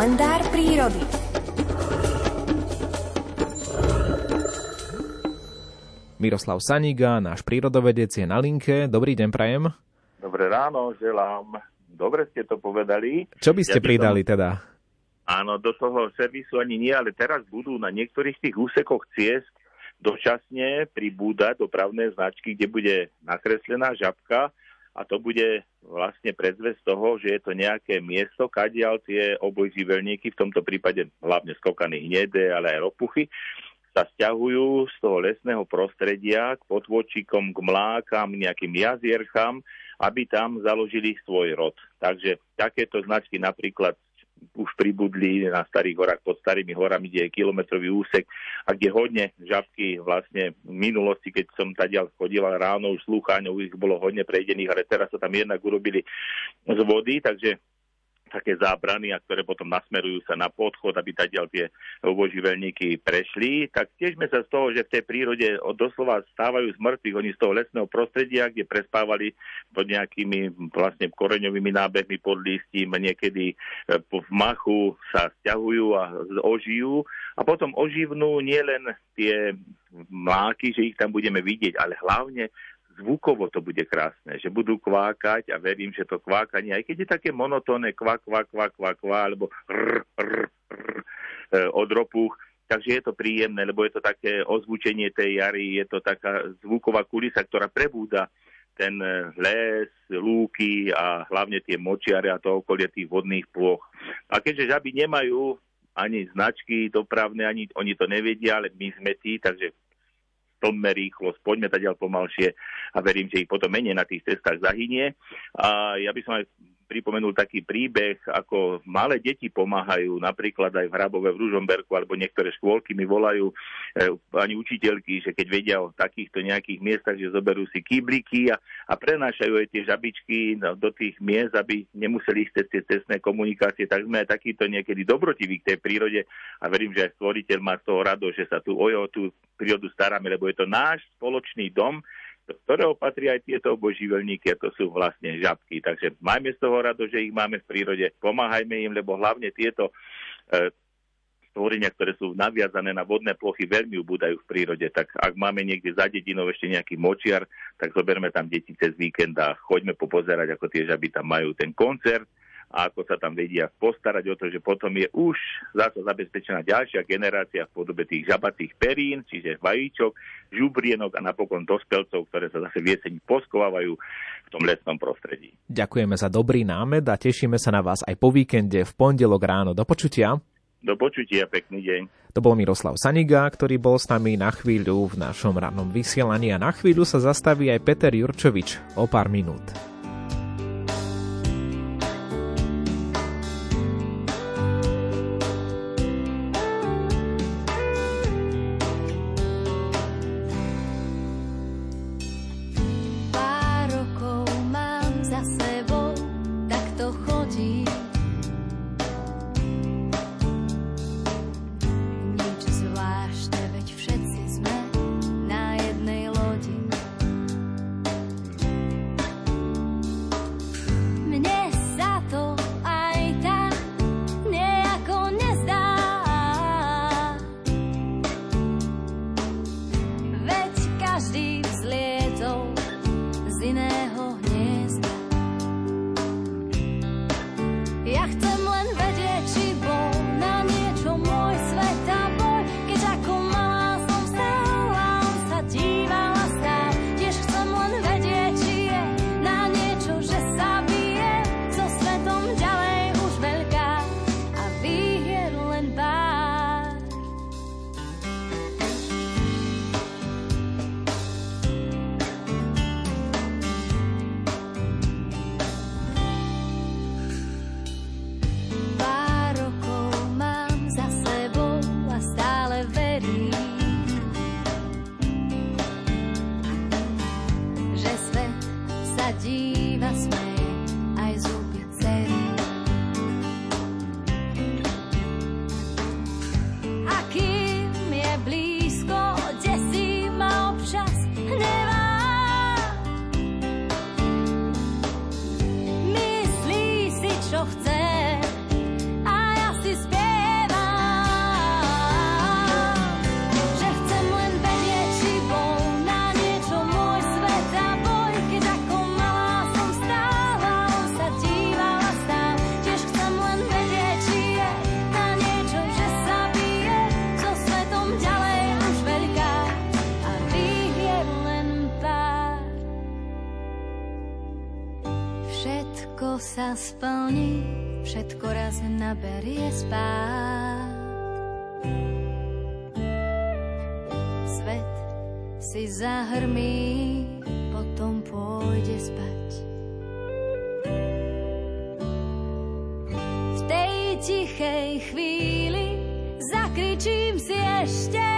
kalendár prírody. Miroslav Saniga, náš prírodovedec je na linke. Dobrý deň, prajem. Dobré ráno, želám. Dobre ste to povedali. Čo by ste Ja by pridali som- teda? Áno, do toho servisu ani nie, ale teraz budú na niektorých tých úsekoch ciest dočasne pribúdať dopravné značky, kde bude nakreslená žabka a to bude vlastne predzvesť toho, že je to nejaké miesto, kadiaľ tie obojživelníky, v tomto prípade hlavne skokany hnedé, ale aj ropuchy, sa stiahujú z toho lesného prostredia k potvočikom, k mlákam, nejakým jazierkám, aby tam založili svoj rod. Takže takéto značky napríklad už pribudli na starých horách pod starými horami, kde je kilometrový úsek. A kde hodne žabky vlastne v minulosti, keď som tadiaľ chodila ráno, už slúchaňov ich bolo hodne prejdených, ale teraz sa tam jednak urobili z vody, takže také zábrany, a ktoré potom nasmerujú sa na podchod, aby tadiaľ tie oboživelníky prešli, tak tiežme sa z toho, že v tej prírode od- doslova stávajú z mŕtvych, oni z toho lesného prostredia, kde prespávali pod nejakými vlastne koreňovými nábehmi pod listím, niekedy e, v machu sa stiahujú a ožijú. A potom oživnú nielen tie mláky, že ich tam budeme vidieť, ale hlavne zvukovo to bude krásne, že budú kvákať a verím, že to kvákanie, aj keď je také monotónne kvak, kvak, kvak, kvak, kvak, alebo rr, rr, rr, e, od ropuch, takže je to príjemné, lebo je to také ozvučenie tej jary, je to taká zvuková kulisa, ktorá prebúda ten e, les, lúky a hlavne tie močiare a to okolie tých vodných plôch. A keďže žaby nemajú ani značky dopravné, ani oni to nevedia, ale my sme tí, takže plme rýchlosť, poďme tadiaľ pomalšie a verím, že ich potom menej na tých cestách zahynie. A ja by som aj pripomenul taký príbeh, ako malé deti pomáhajú, napríklad aj v Hrabove, v Ružomberku, alebo niektoré škôlky mi volajú, e, ani učiteľky, že keď vedia o takýchto nejakých miestach, že zoberú si kýbliky a, a prenášajú aj tie žabičky no, do tých miest, aby nemuseli ísť cez tie cestné komunikácie, tak sme aj takýto niekedy dobrotiví k tej prírode a verím, že aj stvoriteľ má z toho rado, že sa tu o tú prírodu staráme, lebo je to náš spoločný dom, do ktorého patrí aj tieto oboživelníky a to sú vlastne žabky. Takže majme z toho rado, že ich máme v prírode, pomáhajme im, lebo hlavne tieto e, stvorenia, ktoré sú naviazané na vodné plochy, veľmi ubúdajú v prírode. Tak ak máme niekde za dedinou ešte nejaký močiar, tak zoberme tam deti cez víkend a choďme popozerať, ako tie žaby tam majú ten koncert a ako sa tam vedia postarať o to, že potom je už zase zabezpečená ďalšia generácia v podobe tých žabatých perín, čiže vajíčok, žubrienok a napokon dospelcov, ktoré sa zase v jeseni poskovávajú v tom lesnom prostredí. Ďakujeme za dobrý námed a tešíme sa na vás aj po víkende v pondelok ráno. Do počutia. Do počutia, pekný deň. To bol Miroslav Saniga, ktorý bol s nami na chvíľu v našom rannom vysielaní a na chvíľu sa zastaví aj Peter Jurčovič o pár minút. Tak to chodí. Všetko sa splní, všetko raz naberie spát. Svet si zahrmí, potom pôjde spať. V tej tichej chvíli zakričím si ešte